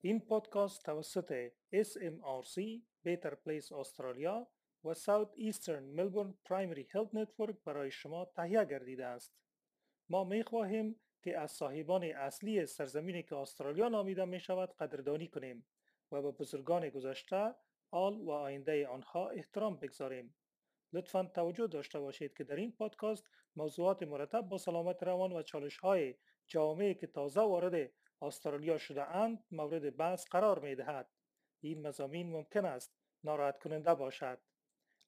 این پادکست توسط SMRC Better Place استرالیا و South Eastern Melbourne Primary Health Network برای شما تهیه گردیده است. ما می خواهیم که از صاحبان اصلی سرزمینی که استرالیا نامیده می شود قدردانی کنیم و به بزرگان گذشته آل و آینده آنها احترام بگذاریم. لطفا توجه داشته باشید که در این پادکست موضوعات مرتب با سلامت روان و چالش های جامعه که تازه وارد استرالیا شده اند مورد بحث قرار می دهد. این مضامین ممکن است ناراحت کننده باشد.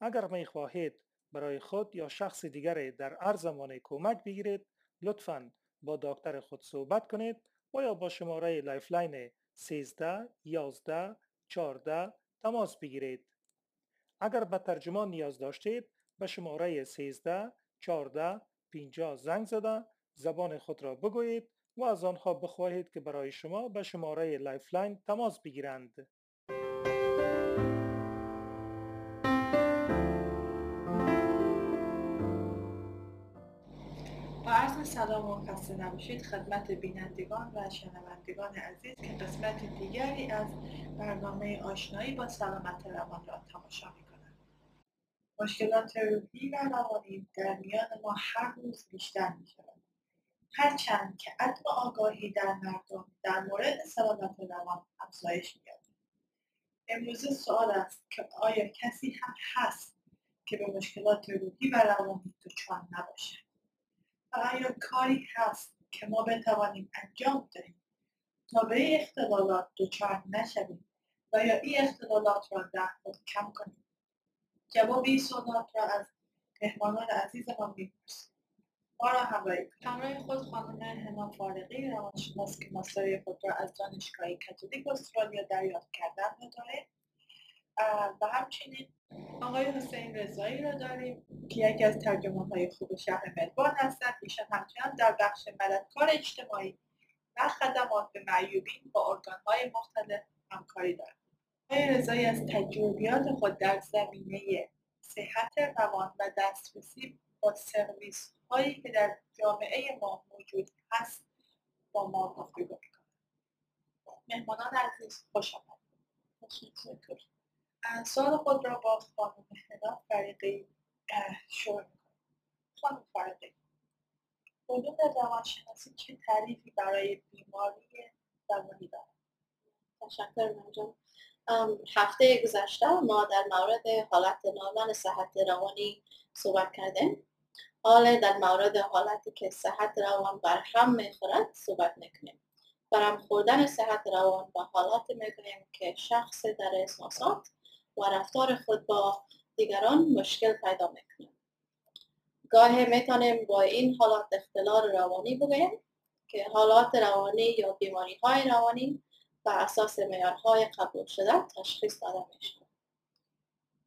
اگر می خواهید برای خود یا شخص دیگر در هر زمان کمک بگیرید لطفا با دکتر خود صحبت کنید و یا با شماره Lifeline 13 11 14 تماس بگیرید. اگر به ترجمان نیاز داشتید به شماره 13 14 50 زنگ زده زبان خود را بگویید و از آنها بخواهید که برای شما به شماره Lifeline تماس بگیرند. با عرض سلام و خسته نباشید خدمت بینندگان و شنوندگان عزیز که قسمت دیگری از برنامه آشنایی با سلامت روان را تماشا می‌کنند مشکلات روحی و روانی در میان ما هر روز بیشتر می شود هرچند که عدم آگاهی در مردم در مورد سلامت روان افزایش مییابد. امروزه سوال است که آیا کسی هم هست که به مشکلات روحی و روانی دچار نباشد و آیا کاری هست که ما بتوانیم انجام دهیم تا به این اختلالات دچار نشویم و یا این اختلالات را در خود کم کنیم؟ جواب این سوالات را از مهمانان عزیزمان می‌پرسیم را همراه خود خانم هنا فارقی روانشناس که ماستری خود را از دانشگاه کاتولیک استرالیا دریافت کردن رو داریم و همچنین آقای حسین رضایی را داریم که یکی از ترجمان های خوب شهر ملبورن هستند. ایشان همچنان در بخش مددکار اجتماعی و خدمات به معیوبین با ارگان های مختلف همکاری دارند. آقای رضایی از تجربیات خود در زمینه صحت روان و دسترسی با سرویس هایی که در جامعه ما موجود هست با ما گفتگو می‌کنند مهمانان عزیز خوش آمدید سوال خود را با خانم هنا فریقی شروع می‌کنم خانم فریقی علوم روانشناسی چه تعریفی برای بیماری روانی دارد تشکر منجم هفته گذشته ما در مورد حالت نارمال صحت روانی صحبت کردیم. حال در مورد حالتی که صحت روان بر هم می‌خورد صحبت می‌کنیم برم خوردن صحت روان با حالات می‌گوییم که شخص در احساسات و رفتار خود با دیگران مشکل پیدا می‌کنه. گاهی می‌تونیم با این حالات اختلال روانی بگوییم که حالات روانی یا بیماری های روانی بر اساس معیارهای قبول شده تشخیص داده میشه.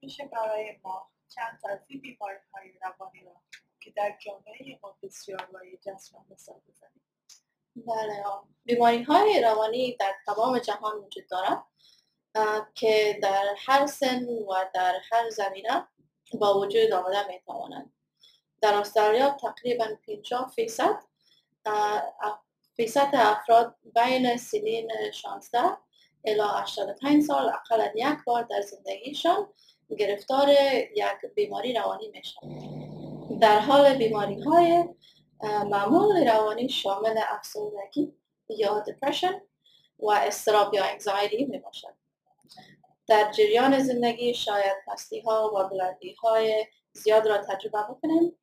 میشه برای ما چند از این بیماری های روانی را که در جامعه ما بسیار رایج و مثال بزنیم بله بیماری های روانی در تمام جهان وجود دارد که در هر سن و در هر زمینه با وجود آمده می توانند در استرالیا تقریبا 50 فیصد فیصد افراد بین سنین 16 الی 85 سال اقلا یک بار در زندگیشان گرفتار یک بیماری روانی میشن در حال بیماری های معمول روانی شامل افسردگی یا دپرشن و استراب یا انگزایتی می باشد در جریان زندگی شاید هستی ها و بلندی های زیاد را تجربه بکنیم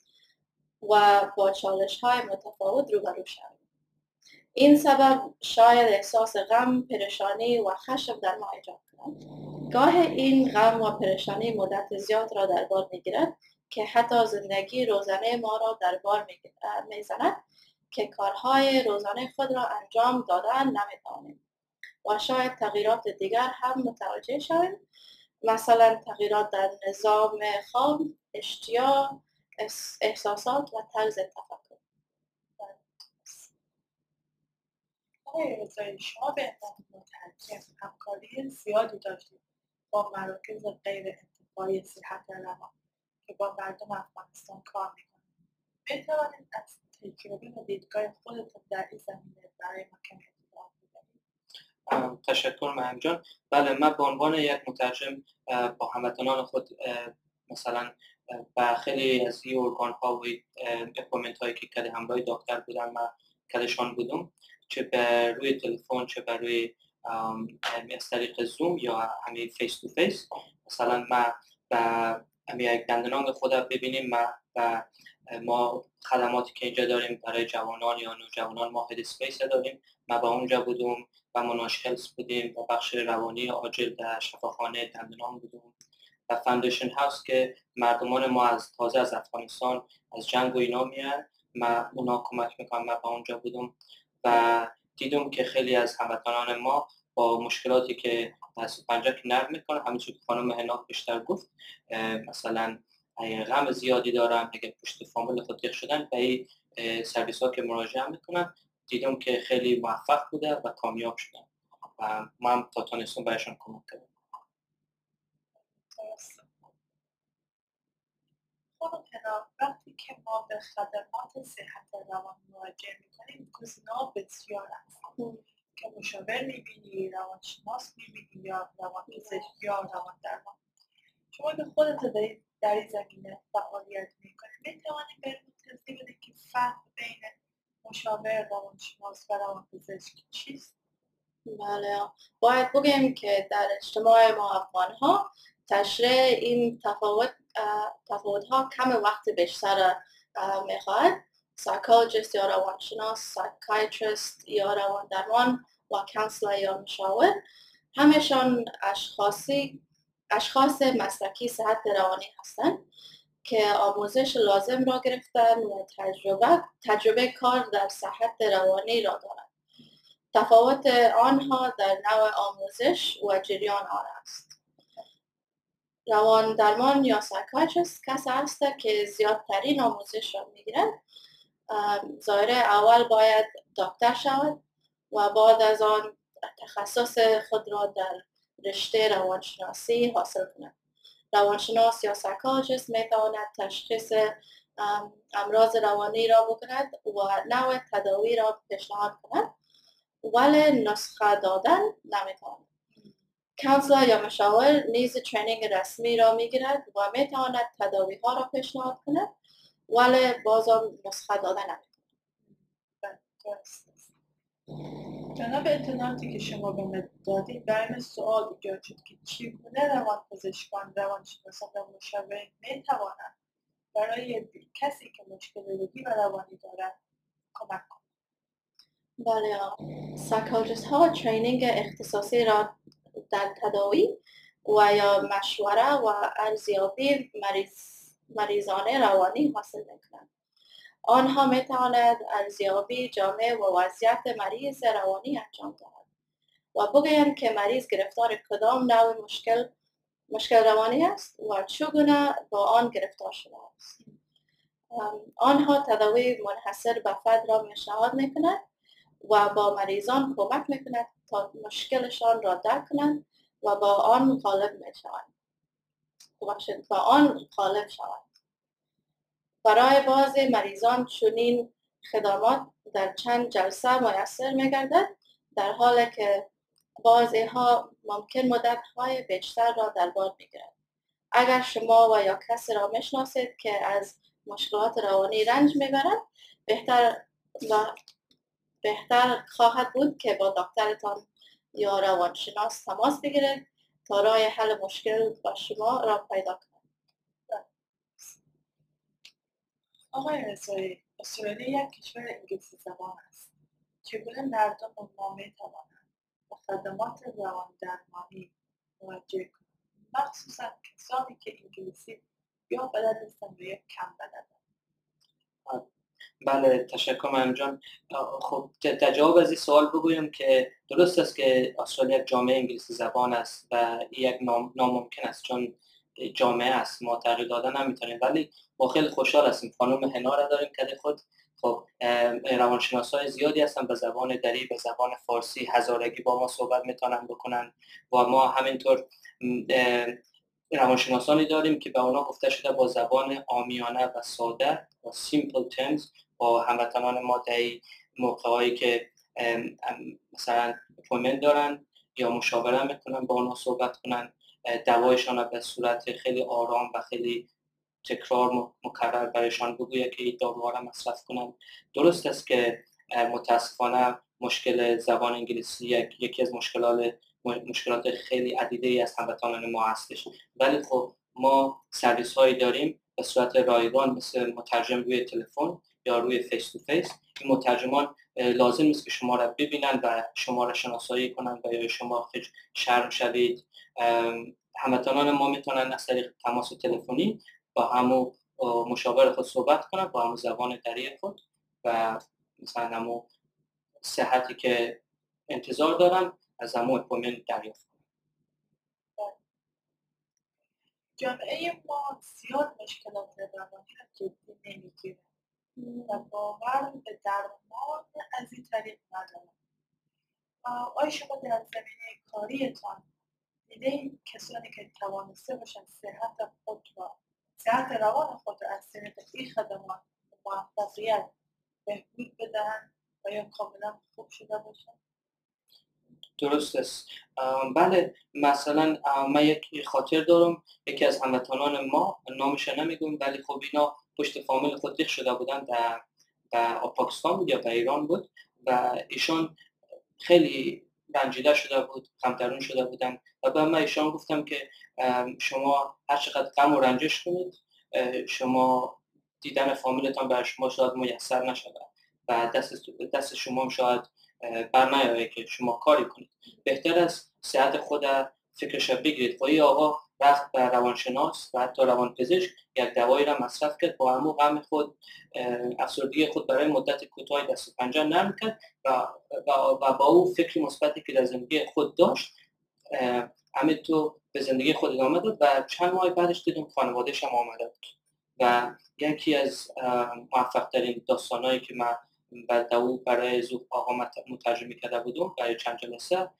و با چالش های متفاوت روبرو شویم این سبب شاید احساس غم، پریشانی و خشم در ما ایجاد کند. گاه این غم و پریشانی مدت زیاد را در بار می‌گیرد که حتی زندگی روزانه ما را در بار می‌زند که کارهای روزانه خود را انجام دادن نمی‌توانیم. و شاید تغییرات دیگر هم متوجه شویم. مثلا تغییرات در نظام خواب اشتیاق احساسات و طرز تفکر. آقای شما به همکاری زیادی داشتید با مراکز غیر انتفاعی صحت روان. که با مردم افغانستان کار می‌کنید بتوانید از تجربه و دیدگاه خودتون در این زمینه برای ما کمی تشکر مهم جان. بله من به عنوان یک مترجم با هموطنان خود مثلا و خیلی از این ارگان ها و appointment هایی که کده همراه دکتر بودم و کدشان بودم. چه به روی تلفن چه به روی از طریق زوم یا همین face to face مثلا ما و همین یک Dandenong خود ببینیم ما و ما خدماتی که اینجا داریم برای جوانان یا نوجوانان ما headspace داریم. ما با اونجا بودیم و Monash بودیم و بخش روانی عاجل در شفاخانه Dandenong بودیم. و Foundation House که مردمان ما از تازه از افغانستان از جنگ و اینا میان. ما اونا کمک می‌کنم ما با اونجا بودم و دیدم که خیلی از هموطنان ما با مشکلاتی که دست پنجه که نرم می‌کنه همینطور که خانم هناک بیشتر گفت مثلا غم زیادی دارن اگه پشت فامیل خود شدن به این سرویس ها که مراجعه می‌کنن دیدم که خیلی موفق بوده و کامیاب شدن. و من تا تانستون بهشون کمک کردم. خب وقتی که ما به خدمات صحت روان مراجعه می‌کنیم گزینه‌ها بسیار هست که مشاور می‌بینی روانشناس می‌بینی یا روان پزشک یا روان درمان. شما که خودت دارید در این زمینه فعالیت می‌کنید می‌توانید به توضیح بدید که فرق بین مشاور روانشناس و روانپزشک چیست؟ بله. باید بگیم که در اجتماع ما افغان ها تشریح این تفاوت تفاوت ها کم وقت بیشتر می‌خواهد psychologist یا روانشناس psychiatrist یا روان درمان و counsellor یا مشاور همشان اشخاصی اشخاص مسلکی صحت روانی هستند که آموزش لازم را گرفتن و تجربه, تجربه کار در صحت روانی را دارند. تفاوت آنها در نوع آموزش و جریان آن است. روان درمان یا psychiatrist کسی است که زیادترین آموزش را می‌گیرد. ظاهر اول باید دکتر شود و بعد از آن تخصص خود را در رشته روانشناسی حاصل کند. روانشناس یا psychologist می‌تواند تشخیص امراض روانی را بکند و نوع تداوی را پیشنهاد کند ولی نسخه دادن نمی‌تواند counsellor یا مشاور نیز training رسمی را می‌گیرد و می‌تواند تداوی ها را پیشنهاد کند ولی بازم نسخه دادن نمی‌تواند جناب اطلاعاتی که شما به من دادید برایم سوال ایجاد شد که چگونه روان پزشکان روانشناسان و مشاور می‌توانند برای کسی که مشکل روحی و روانی دارد کمک کنند؟ بله psychologist ها training اختصاصی را در تداوی و یا مشوره و ارزیابی مریض مریضان روانی حاصل می‌کنند آنها می تواند ارزیابی جامع و وضعیت مریض روانی انجام دهد. و بگویند که مریض گرفتار کدام نوع مشکل مشکل روانی است و چگونه با آن گرفتار شده است. آنها تداوی منحصر به فرد را پیشنهاد می‌کند و با مریضان کمک می‌کند تا مشکلشان را درک کنند و با آن غالب می‌شوند. با آن غالب شوند. برای بعضی مریضان چنین خدمات در چند جلسه میسر میگردد در حالی که بعضی ها ممکن مدت های بیشتر را در بار می‌گیرد. اگر شما و یا کسی را می‌شناسید که از مشکلات روانی رنج می‌برد بهتر بهتر خواهد بود که با دکترتان یا روانشناس تماس بگیرید تا راه حل مشکل با شما را پیدا کنید آقای رضایی استرالیا یک کشور انگلیسی زبان است. چگونه مردم ما می‌توانند به خدمات روان درمانی مراجعه کنند؟ مخصوصا کسانی که انگلیسی یا بلد نیستند یک کم بلدند بله تشکر من جان. خب در جواب از این سوال بگویم که درست است که استرالیا جامعه انگلیسی زبان است و یک ناممکن است چون جامعه است. ما تغییر دادن نمی‌تونیم. ولی ما خیلی خوشحال هستیم. خانم هنا را داریم که خود. خب روانشناس های زیادی هستن. به زبان دری به زبان فارسی هزارگی با ما صحبت می‌تونن بکنن و ما همینطور روانشناسانی داریم که به اونا گفته شده با زبان آمیانه و ساده و سیمپل ترمز با هموطنان ما در موقع هایی که مثلا appointment دارن یا مشاوره می‌کنن با اونا صحبت کنن. دوایشان به صورت خیلی آرام و خیلی تکرار مکرر برایشان بگوید که این داروها را مصرف کنند. درست است که متاسفانه مشکل زبان انگلیسی یکی از مشکلات مشکلات خیلی عدیده ای از هموطنان ما هستش. ولی خب ما سرویس هایی داریم به صورت رایگان مثل مترجم روی تلفن یا روی face to face این مترجمان لازم نیست که شما را ببینن و شما را شناسایی کنند و یا شما شرم شوید. هموطنان ما می‌تونن از طریق تماس تلفنی با همو مشاور خود صحبت کنن با همو زبان دری خود و مثلا همو صحتی که انتظار دارن از همو appointment دریافت کنن. جامعه ما زیاد مشکلات روانی را جدی نمی‌گیره. و باور به درمان از این طریق ندارن آیا شما در زمینه کاریتان. دیده کسانی که توانسته باشن صحت خود را صحت روان خود را از طریق این خدمات موفقیت بهبود بدهند و یا کاملا خوب شده باشن؟ درست است. بله مثلا من یک خاطر دارم. یکی از هموطنان ما نامش نمیگم ولی خب اینا پشت فامیل خود شده بودن در, در پاکستان بود یا در ایران بود و ایشان خیلی رنجیده شده بود کمترون شده بودن و به من ایشان گفتم که شما هر چقدر غم و رنجش کنید شما دیدن فامیلتان بر شما شاید میسر نشود و دست, دست شما شاید بر که شما کاری کنید. بهتر است صحت خود فکرش بگیرید. خواهی خب آقا رفت به روانشناس و حتی روانپزشک یک دوایی را مصرف کرد با همو غم خود افسردگی خود برای مدت کوتاه دست و پنجه نرم کرد و, و, با او فکر مثبتی که در زندگی خود داشت همه تو به زندگی خود ادامه داد و چند ماه بعدش دیدم خانوادهش هم آمده بود. و یکی از موفق ترین داستانهایی که من بعد او برای زوب آقا مترجمه کرده بودم برای چند جلسه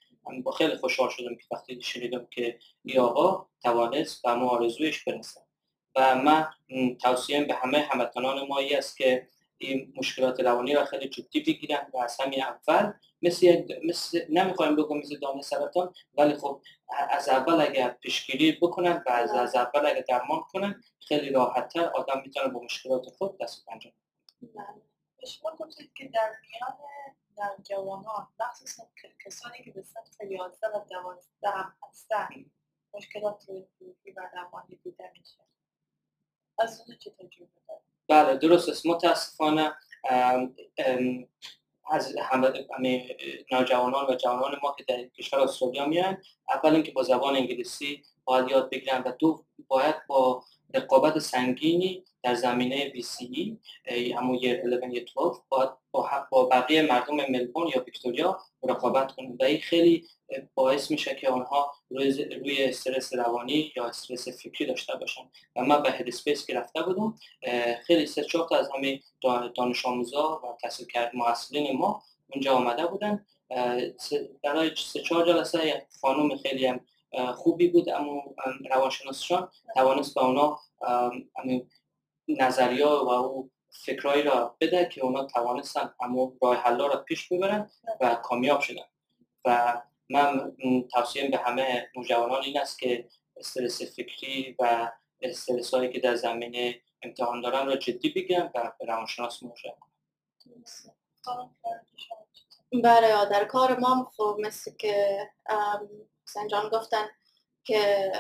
با خیلی خوشحال شدم که وقتی شنیدم که ای آقا توانست به ما آرزویش برسه و من توصیم به همه هموطنان ما است که این مشکلات روانی را خیلی جدی بگیرن و از همین اول مثل, مثل نمی‌خوایم بگم مثل دانه سرطان ولی خب از اول اگر پیشگیری بکنن و از, از اول اگر درمان کنن خیلی راحتتر آدم می‌تونه با مشکلات خود دست و پنجه شما گفتید که در میان نوجوانان مخصوصا کسانی که به سمت 11 و 12 هم هستن مشکلات روحی و روانی دیده میشه. از اون چه تجربه دارید بله درست است. متاسفانه از همه نوجوانان و جوانان ما که در کشور استرالیا میان اول اینکه با زبان انگلیسی باید یاد بگیرن و دو باید با رقابت سنگینی در زمینه BCE همون یه 11 یه 12 باید با بقیه مردم ملبورن یا ویکتوریا رقابت کنند و این خیلی باعث میشه که آنها روی, روی استرس روانی یا استرس فکری داشته باشن. و من به هد سپیس که رفته بودم خیلی سه چهار از همه دانش آموزا و تحصیل کرد محصلین ما اونجا آمده بودن. برای سه چهار جلسه یک خانم خیلی هم خوبی بود اما روانشناسشان توانست به اونا نظریه و او فکرهایی را بده که اونا توانستن اما راه حلا را پیش ببرن و کامیاب شدن. و من توصیم به همه نوجوانان این است که استرس فکری و استرس هایی که در زمینه امتحان دارن را جدی بگیرن و به روانشناس مراجعه کنن. برای در کار ما خب مثل که سنجان گفتن که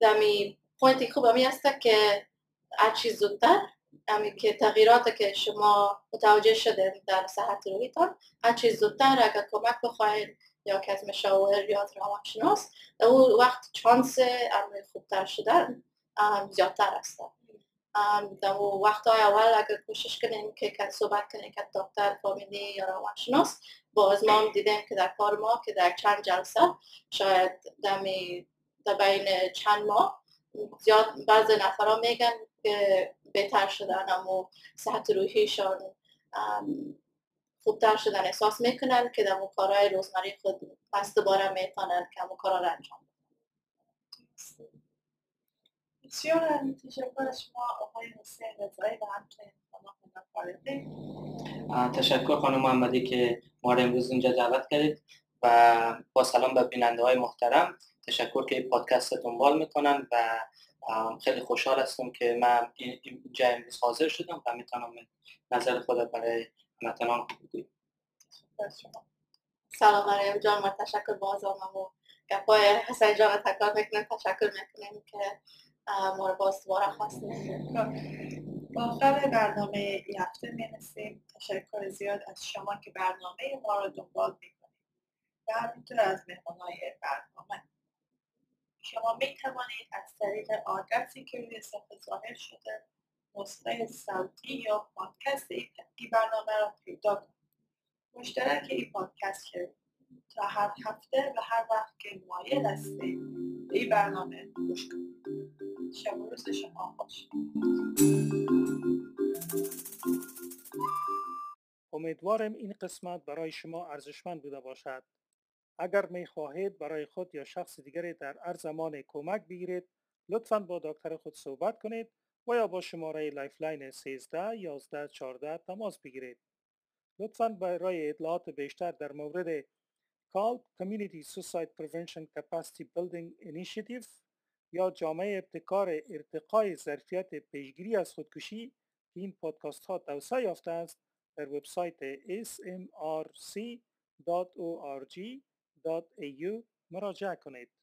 دمی پوینتی خوب همی است که هرچی زودتر همی که تغییرات که شما متوجه شده در صحت رویتان هرچی زودتر اگر کمک بخواهید یا که از مشاور یا روانشناس اون وقت چانس امر خوبتر شدن زیادتر است در اون وقت های اول اگر کوشش کنیم که صحبت کنیم که دکتر فامیلی یا روانشناس باز ما دیدیم که در کار ما که در چند جلسه شاید در بین چند ماه زیاد بعض نفرها میگن که بهتر شدن اما صحت روحیشان خوبتر شدن احساس می‌کنن که در کارهای روزمره خود پس دوباره می‌تونن که کارا را انجام بسیار تشکر از شما آقای حسین رضایی و همچنین تشکر خانم محمدی که ما را امروز اینجا دعوت کردید و با سلام به بیننده های محترم تشکر که پادکست دنبال می‌کنن و خیلی خوشحال هستم که من اینجا امروز حاضر شدم و می‌تونم نظر خود برای هموطنان بگویم. سلام مریم جان و تشکر باز و گپای حسین جان تکرار می‌کنم. تشکر می‌کنیم که باز دوباره خواستیم. با آخر برنامه این هفته می‌رسیم تشکر زیاد از شما که برنامه ما رو دنبال می‌کنید و همینطور از مهمانهای برنامه. شما می توانید از طریق آدرسی که روی صفحه ظاهر شده نسخه صوتی یا پادکست این برنامه را پیدا کنید. مشترک این پادکست که تا هر هفته و هر وقت که مایل هستید به این برنامه گوش کنید. امیدوارم این قسمت برای شما ارزشمند بوده باشد. اگر می خواهید برای خود یا شخص دیگری در هر زمان کمک بگیرید لطفا با دکتر خود صحبت کنید و یا با شماره Lifeline 13 11 14 تماس بگیرید. لطفا برای اطلاعات بیشتر در مورد CALP Community Suicide Prevention Capacity Building Initiative یا جامعه ابتکار ارتقای ظرفیت پیشگیری از خودکشی که این پادکست ها توسعه یافته است در وبسایت smrc.org.au مراجعه کنید.